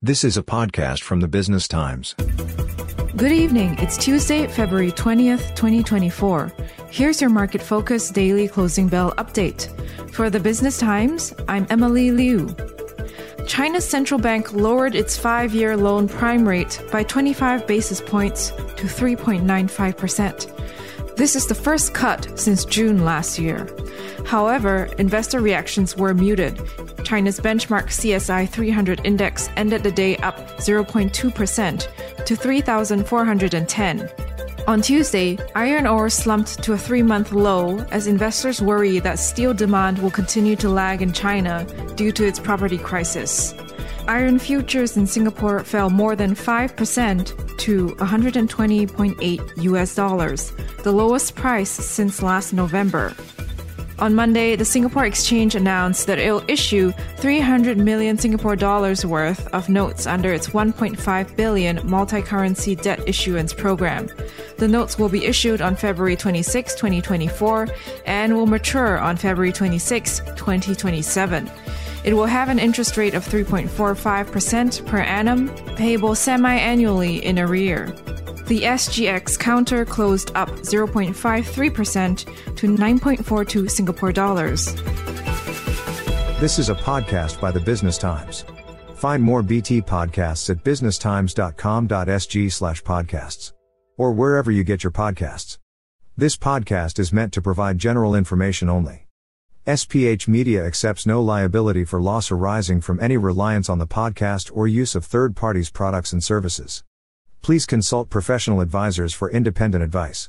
This is a podcast from the Business Times. Good evening. It's Tuesday, February 20th, 2024. Here's your market focus daily closing bell update. For the Business Times, I'm Emily Liu. China's central bank lowered its five year loan prime rate by 25 basis points to 3.95%. This is the first cut since June last year. However, investor reactions were muted. China's benchmark CSI 300 index ended the day up 0.2% to 3,410. On Tuesday, iron ore slumped to a three month low as investors worry that steel demand will continue to lag in China due to its property crisis. Iron futures in Singapore fell more than 5% to 120.8 US dollars, the lowest price since last November. On Monday, the Singapore Exchange announced that it'll issue 300 million Singapore dollars worth of notes under its 1.5 billion multi-currency debt issuance program. The notes will be issued on February 26, 2024, and will mature on February 26, 2027. It will have an interest rate of 3.45% per annum, payable semi-annually in arrear. The SGX counter closed up 0.53% to 9.42 Singapore dollars. This is a podcast by the Business Times. Find more BT podcasts at businesstimes.com.sg slash podcasts or wherever you get your podcasts. This podcast is meant to provide general information only. SPH Media accepts no liability for loss arising from any reliance on the podcast or use of third parties' products and services. Please consult professional advisors for independent advice.